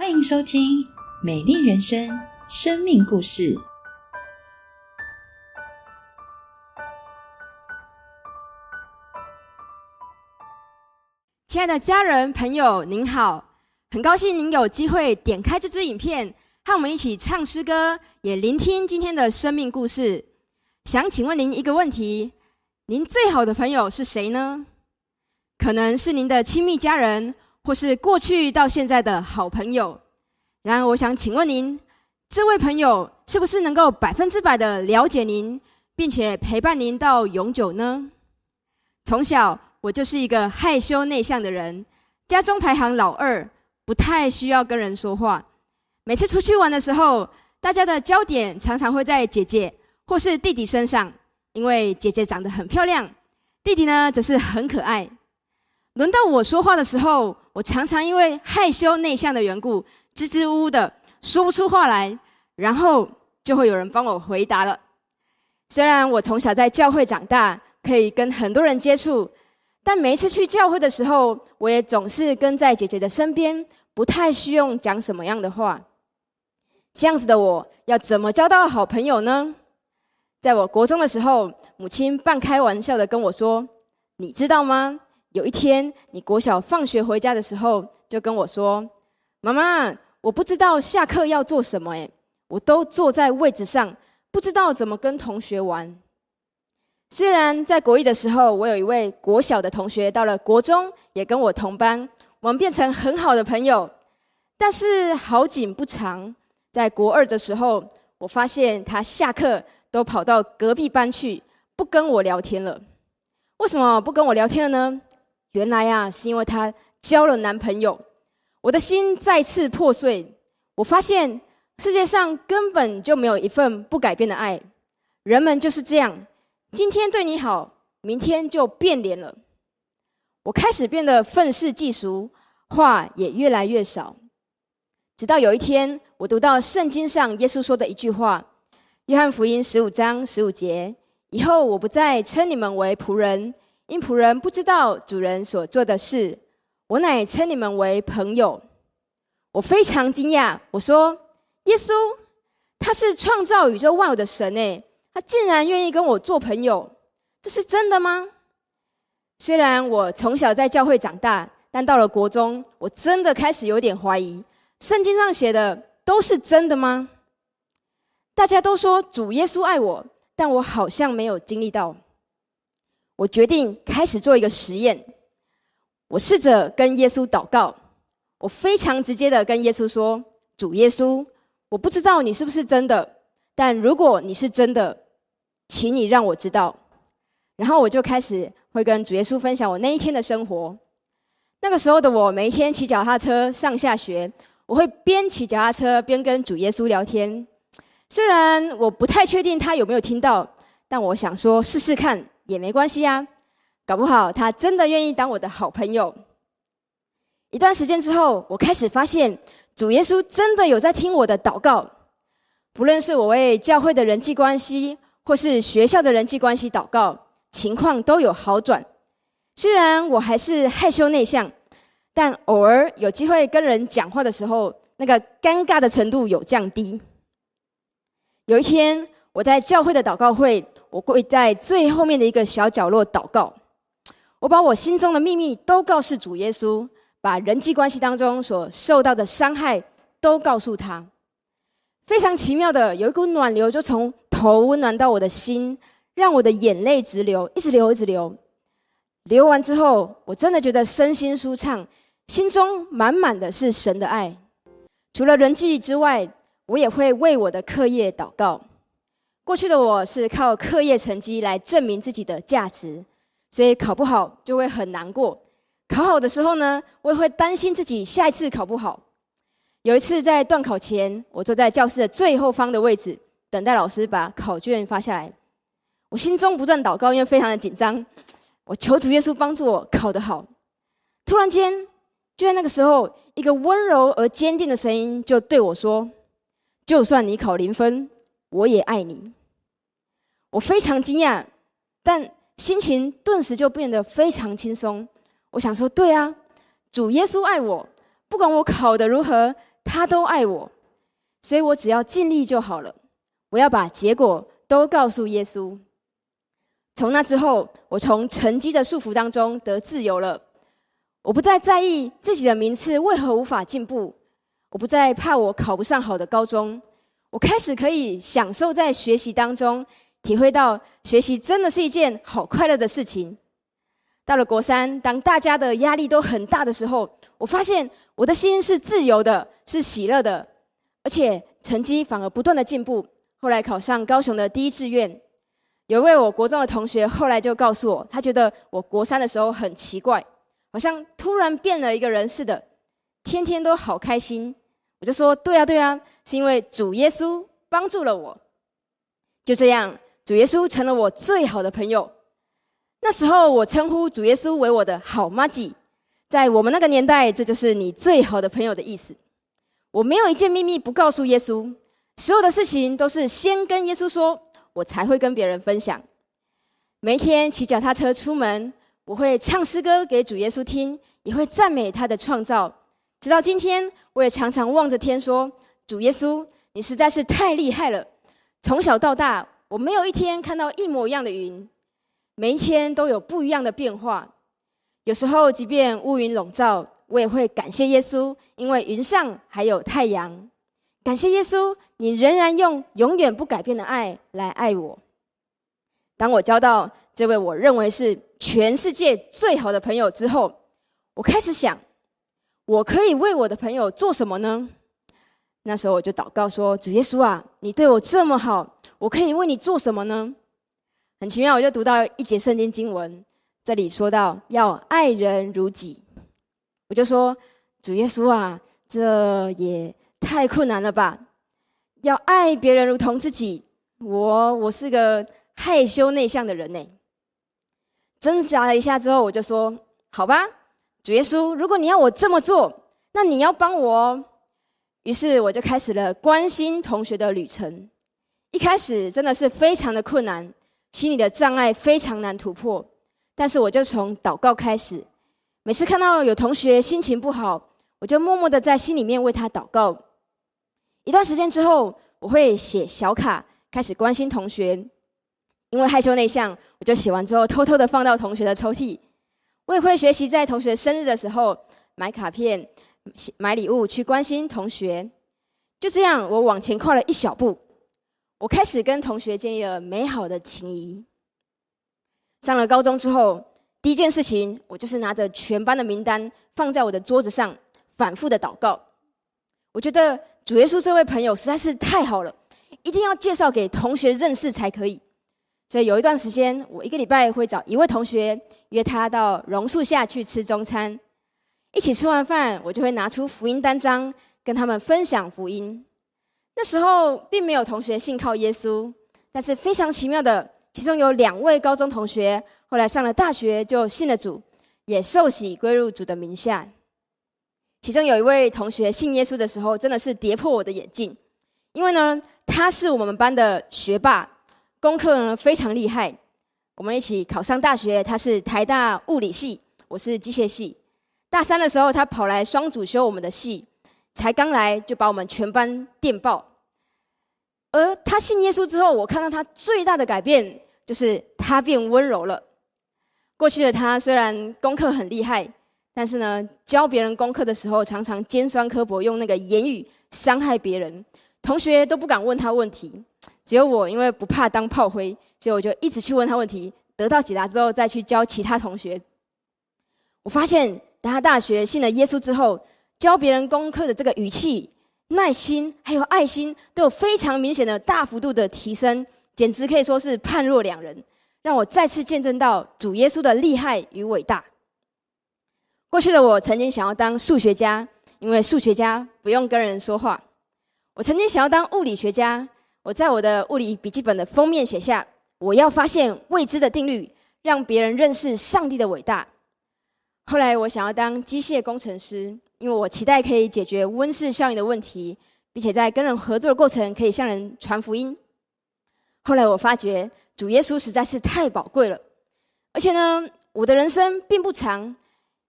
欢迎收听《美丽人生》生命故事。亲爱的家人朋友，您好，很高兴您有机会点开这支影片，和我们一起唱诗歌，也聆听今天的生命故事。想请问您一个问题：您最好的朋友是谁呢？可能是您的亲密家人，或是过去到现在的好朋友。然而，我想请问您，这位朋友是不是能够百分之百的了解您，并且陪伴您到永久呢？从小我就是一个害羞内向的人，家中排行老二，不太需要跟人说话。每次出去玩的时候，大家的焦点常常会在姐姐或是弟弟身上，因为姐姐长得很漂亮，弟弟呢则是很可爱。轮到我说话的时候，我常常因为害羞内向的缘故，支支吾吾的说不出话来，然后就会有人帮我回答了。虽然我从小在教会长大，可以跟很多人接触，但每一次去教会的时候，我也总是跟在姐姐的身边，不太需要讲什么样的话。这样子的我，要怎么交到好朋友呢？在我国中的时候，母亲半开玩笑的跟我说：“你知道吗？”有一天，你国小放学回家的时候，就跟我说：“妈妈，我不知道下课要做什么，诶，我都坐在位置上，不知道怎么跟同学玩。”虽然在国一的时候，我有一位国小的同学，到了国中也跟我同班，我们变成很好的朋友。但是好景不长，在国二的时候，我发现他下课都跑到隔壁班去，不跟我聊天了。为什么不跟我聊天了呢？原来呀，是因为她交了男朋友，我的心再次破碎。我发现世界上根本就没有一份不改变的爱，人们就是这样，今天对你好，明天就变脸了。我开始变得愤世嫉俗，话也越来越少。直到有一天，我读到圣经上耶稣说的一句话，《约翰福音》十五章十五节：“以后我不再称你们为仆人。”因仆人不知道主人所做的事，我乃称你们为朋友。我非常惊讶，我说：“耶稣，他是创造宇宙万有的神诶，他竟然愿意跟我做朋友，这是真的吗？”虽然我从小在教会长大，但到了国中，我真的开始有点怀疑：圣经上写的都是真的吗？大家都说主耶稣爱我，但我好像没有经历到。我决定开始做一个实验。我试着跟耶稣祷告，我非常直接的跟耶稣说：“主耶稣，我不知道你是不是真的，但如果你是真的，请你让我知道。”然后我就开始会跟主耶稣分享我那一天的生活。那个时候的我，每一天骑脚踏车上下学，我会边骑脚踏车边跟主耶稣聊天。虽然我不太确定他有没有听到，但我想说试试看。也没关系呀，搞不好他真的愿意当我的好朋友。一段时间之后，我开始发现主耶稣真的有在听我的祷告，不论是我为教会的人际关系，或是学校的人际关系祷告，情况都有好转。虽然我还是害羞内向，但偶尔有机会跟人讲话的时候，那个尴尬的程度有降低。有一天，我在教会的祷告会。我跪在最后面的一个小角落祷告，我把我心中的秘密都告诉主耶稣，把人际关系当中所受到的伤害都告诉他。非常奇妙的，有一股暖流就从头温暖到我的心，让我的眼泪直流，一直流，一直流。流完之后，我真的觉得身心舒畅，心中满满的是神的爱。除了人际之外，我也会为我的课业祷告。过去的我是靠课业成绩来证明自己的价值，所以考不好就会很难过。考好的时候呢，我也会担心自己下一次考不好。有一次在断考前，我坐在教室的最后方的位置，等待老师把考卷发下来。我心中不断祷告，因为非常的紧张。我求主耶稣帮助我考得好。突然间，就在那个时候，一个温柔而坚定的声音就对我说：“就算你考零分，我也爱你。”我非常惊讶，但心情顿时就变得非常轻松。我想说，对啊，主耶稣爱我，不管我考得如何，他都爱我，所以我只要尽力就好了。我要把结果都告诉耶稣。从那之后，我从成绩的束缚当中得自由了。我不再在意自己的名次为何无法进步，我不再怕我考不上好的高中。我开始可以享受在学习当中，体会到学习真的是一件好快乐的事情。到了国三，当大家的压力都很大的时候，我发现我的心是自由的，是喜乐的，而且成绩反而不断的进步。后来考上高雄的第一志愿。有一位我国中的同学后来就告诉我，他觉得我国三的时候很奇怪，好像突然变了一个人似的，天天都好开心。我就说：对啊，对啊，是因为主耶稣帮助了我。就这样，主耶稣成了我最好的朋友。那时候我称呼主耶稣为我的好妈吉，在我们那个年代，这就是你最好的朋友的意思。我没有一件秘密不告诉耶稣，所有的事情都是先跟耶稣说。我才会跟别人分享。每一天骑脚踏车出门，我会唱诗歌给主耶稣听，也会赞美他的创造。直到今天，我也常常望着天说：“主耶稣，你实在是太厉害了！从小到大，我没有一天看到一模一样的云，每一天都有不一样的变化。有时候，即便乌云笼罩，我也会感谢耶稣，因为云上还有太阳。”感谢耶稣，你仍然用永远不改变的爱来爱我。当我交到这位我认为是全世界最好的朋友之后，我开始想，我可以为我的朋友做什么呢？那时候我就祷告说：“主耶稣啊，你对我这么好，我可以为你做什么呢？”很奇妙，我就读到一节圣经经文，这里说到要爱人如己，我就说：“主耶稣啊，这也……”太困难了吧！要爱别人如同自己，我我是个害羞内向的人呢。挣扎了一下之后，我就说：“好吧，主耶稣，如果你要我这么做，那你要帮我哦。”于是我就开始了关心同学的旅程。一开始真的是非常的困难，心里的障碍非常难突破。但是我就从祷告开始，每次看到有同学心情不好，我就默默的在心里面为他祷告。一段时间之后，我会写小卡，开始关心同学。因为害羞内向，我就写完之后偷偷的放到同学的抽屉。我也会学习在同学生日的时候买卡片、买礼物去关心同学。就这样，我往前跨了一小步，我开始跟同学建立了美好的情谊。上了高中之后，第一件事情，我就是拿着全班的名单放在我的桌子上，反复的祷告。我觉得主耶稣这位朋友实在是太好了，一定要介绍给同学认识才可以。所以有一段时间，我一个礼拜会找一位同学约他到榕树下去吃中餐。一起吃完饭，我就会拿出福音单张跟他们分享福音。那时候并没有同学信靠耶稣，但是非常奇妙的，其中有两位高中同学后来上了大学就信了主，也受洗归入主的名下。其中有一位同学信耶稣的时候，真的是跌破我的眼镜，因为呢，他是我们班的学霸，功课呢非常厉害。我们一起考上大学，他是台大物理系，我是机械系。大三的时候，他跑来双主修我们的系，才刚来就把我们全班电爆。而他信耶稣之后，我看到他最大的改变就是他变温柔了。过去的他虽然功课很厉害。但是呢，教别人功课的时候，常常尖酸刻薄，用那个言语伤害别人，同学都不敢问他问题。只有我，因为不怕当炮灰，所以我就一直去问他问题，得到解答之后，再去教其他同学。我发现，等他大学信了耶稣之后，教别人功课的这个语气、耐心还有爱心，都有非常明显的大幅度的提升，简直可以说是判若两人，让我再次见证到主耶稣的厉害与伟大。过去的我曾经想要当数学家，因为数学家不用跟人说话。我曾经想要当物理学家，我在我的物理笔记本的封面写下：我要发现未知的定律，让别人认识上帝的伟大。后来我想要当机械工程师，因为我期待可以解决温室效应的问题，并且在跟人合作的过程可以向人传福音。后来我发觉主耶稣实在是太宝贵了，而且呢，我的人生并不长。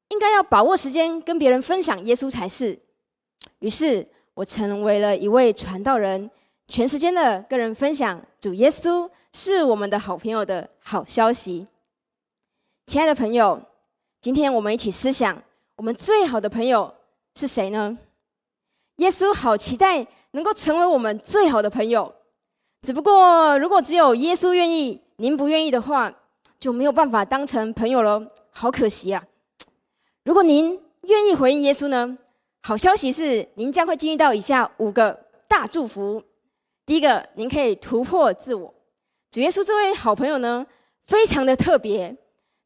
应该要把握时间跟别人分享耶稣才是。于是，我成为了一位传道人，全时间的跟人分享主耶稣是我们的好朋友的好消息。亲爱的朋友，今天我们一起思想，我们最好的朋友是谁呢？耶稣好期待能够成为我们最好的朋友，只不过如果只有耶稣愿意，您不愿意的话，就没有办法当成朋友了，好可惜呀！如果您愿意回应耶稣呢？好消息是，您将会经历到以下五个大祝福。第一个，您可以突破自我。主耶稣这位好朋友呢，非常的特别。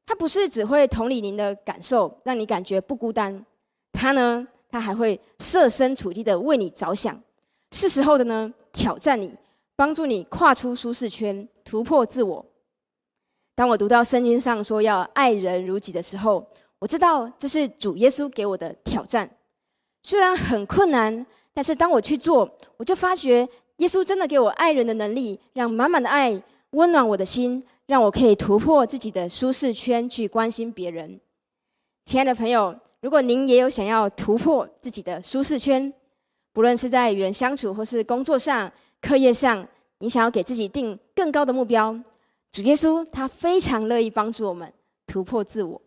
他不是只会同理您的感受，让你感觉不孤单。他呢，他还会设身处地的为你着想，是时候的呢，挑战你，帮助你跨出舒适圈，突破自我。当我读到圣经上说要爱人如己的时候，我知道这是主耶稣给我的挑战。虽然很困难，但是当我去做，我就发觉耶稣真的给我爱人的能力，让满满的爱温暖我的心，让我可以突破自己的舒适圈，去关心别人。亲爱的朋友，如果您也有想要突破自己的舒适圈，不论是在与人相处，或是工作上、课业上，你想要给自己定更高的目标，主耶稣他非常乐意帮助我们突破自我。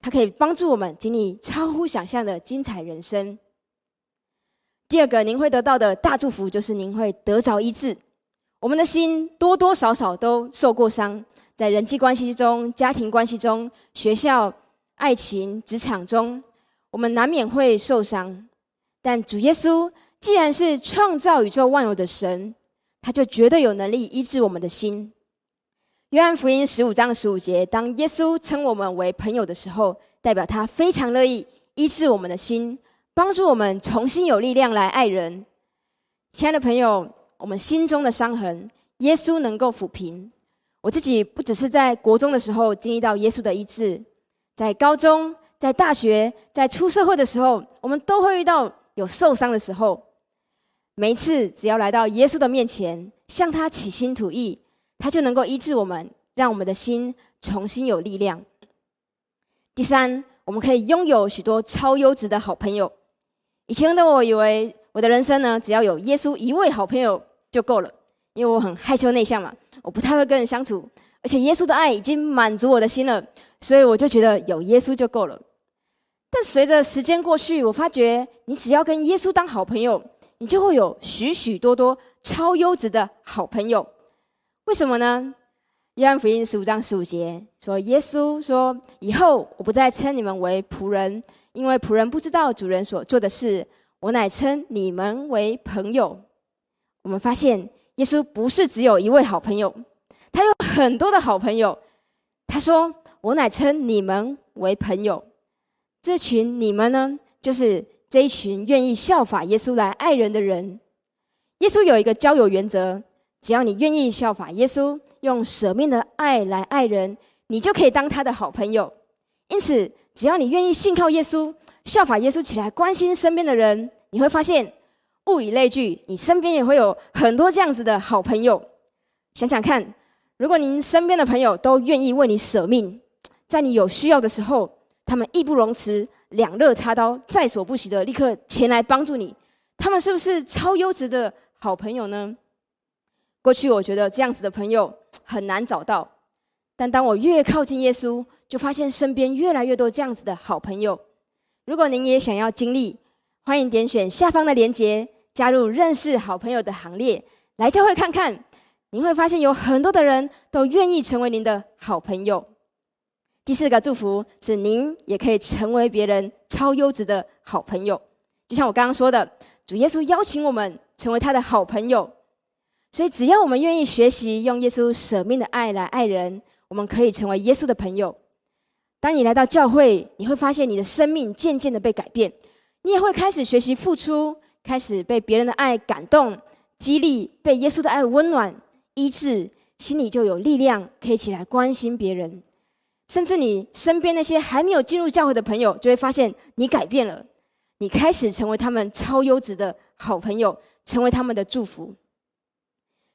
他可以帮助我们经历超乎想象的精彩人生。第二个，您会得到的大祝福就是您会得着医治。我们的心多多少少都受过伤，在人际关系中、家庭关系中、学校、爱情、职场中，我们难免会受伤。但主耶稣既然是创造宇宙万有的神，他就绝对有能力医治我们的心。约翰福音十五章十五节，当耶稣称我们为朋友的时候，代表他非常乐意医治我们的心，帮助我们重新有力量来爱人。亲爱的朋友，我们心中的伤痕，耶稣能够抚平。我自己不只是在国中的时候经历到耶稣的医治，在高中、在大学、在出社会的时候，我们都会遇到有受伤的时候。每一次只要来到耶稣的面前，向他起心吐意。他就能够医治我们，让我们的心重新有力量。第三，我们可以拥有许多超优质的好朋友。以前的我以为我的人生呢，只要有耶稣一位好朋友就够了，因为我很害羞内向嘛，我不太会跟人相处，而且耶稣的爱已经满足我的心了，所以我就觉得有耶稣就够了。但随着时间过去，我发觉你只要跟耶稣当好朋友，你就会有许许多多超优质的好朋友。为什么呢？约翰福音十五章十五节说：“耶稣说，以后我不再称你们为仆人，因为仆人不知道主人所做的事。我乃称你们为朋友。”我们发现，耶稣不是只有一位好朋友，很多的好朋友。他说：“我乃称你们为朋友。”这群你们呢，就是这一群愿意效法耶稣来爱人的人。耶稣有一个交友原则。只要你愿意效法耶稣，用舍命的爱来爱人，你就可以当他的好朋友。因此，只要你愿意信靠耶稣，效法耶稣起来关心身边的人，你会发现物以类聚，你身边也会有很多这样子的好朋友。想想看，如果您身边的朋友都愿意为你舍命，在你有需要的时候，他们义不容辞、两肋插刀、在所不惜的立刻前来帮助你，他们是不是超优质的好朋友呢？过去我觉得这样子的朋友很难找到，但当我越靠近耶稣，就发现身边越来越多这样子的好朋友。如果您也想要经历，欢迎点选下方的链接，加入认识好朋友的行列，来教会看看。您会发现有很多的人都愿意成为您的好朋友。第四个祝福是，您也可以成为别人超优质的好朋友。就像我刚刚说的，主耶稣邀请我们成为他的好朋友。所以，只要我们愿意学习用耶稣舍命的爱来爱人，我们可以成为耶稣的朋友。当你来到教会，你会发现你的生命渐渐的被改变，你也会开始学习付出，开始被别人的爱感动、激励，被耶稣的爱温暖、医治，心里就有力量，可以起来关心别人。甚至你身边那些还没有进入教会的朋友，就会发现你改变了，你开始成为他们超优质的好朋友，成为他们的祝福。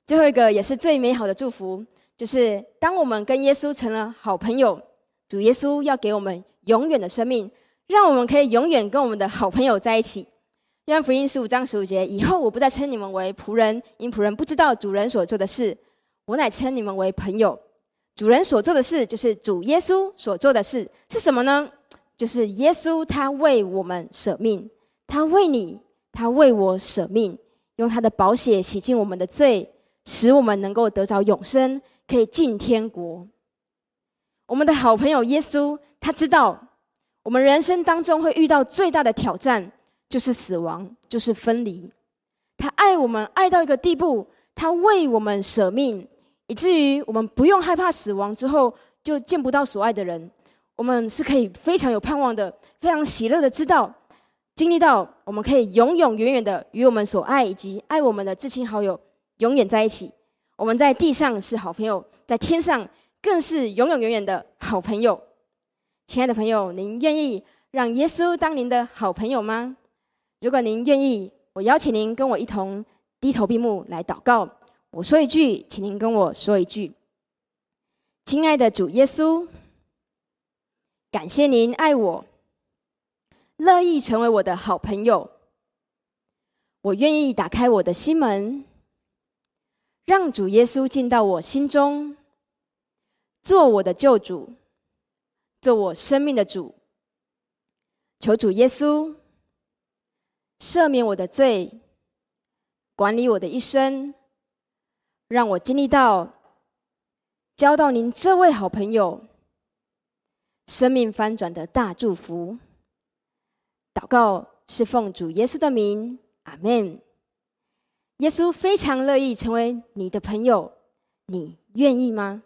最后一个也是最美好的祝福，就是当我们跟耶稣成了好朋友，主耶稣要给我们永远的生命，让我们可以永远跟我们的好朋友在一起。约翰福音十五章十五节：以后我不再称你们为仆人，因仆人不知道主人所做的事；我乃称你们为朋友。主人所做的事，就是主耶稣所做的事，是什么呢？就是耶稣他为我们舍命，他为你，他为我舍命，用他的宝血洗净我们的罪，使我们能够得着永生，可以进天国。我们的好朋友耶稣，他知道我们人生当中会遇到最大的挑战。就是死亡，就是分离。他爱我们爱到一个地步，他为我们舍命，以至于我们不用害怕死亡之后就见不到所爱的人。我们是可以非常有盼望的，非常喜乐的知道，经历到我们可以永永远远的与我们所爱以及爱我们的至亲好友永远在一起。我们在地上是好朋友，在天上更是永永远远的好朋友。亲爱的朋友，您愿意让耶稣当您的好朋友吗？如果您愿意，我邀请您跟我一同低头闭目来祷告。我说一句，请您跟我说一句：“亲爱的主耶稣，感谢您爱我，乐意成为我的好朋友。我愿意打开我的心门，让主耶稣进到我心中，做我的救主，做我生命的主。求主耶稣。”赦免我的罪，管理我的一生，让我经历到交到您这位好朋友，生命翻转的大祝福。祷告是奉主耶稣的名，阿门。耶稣非常乐意成为你的朋友，你愿意吗？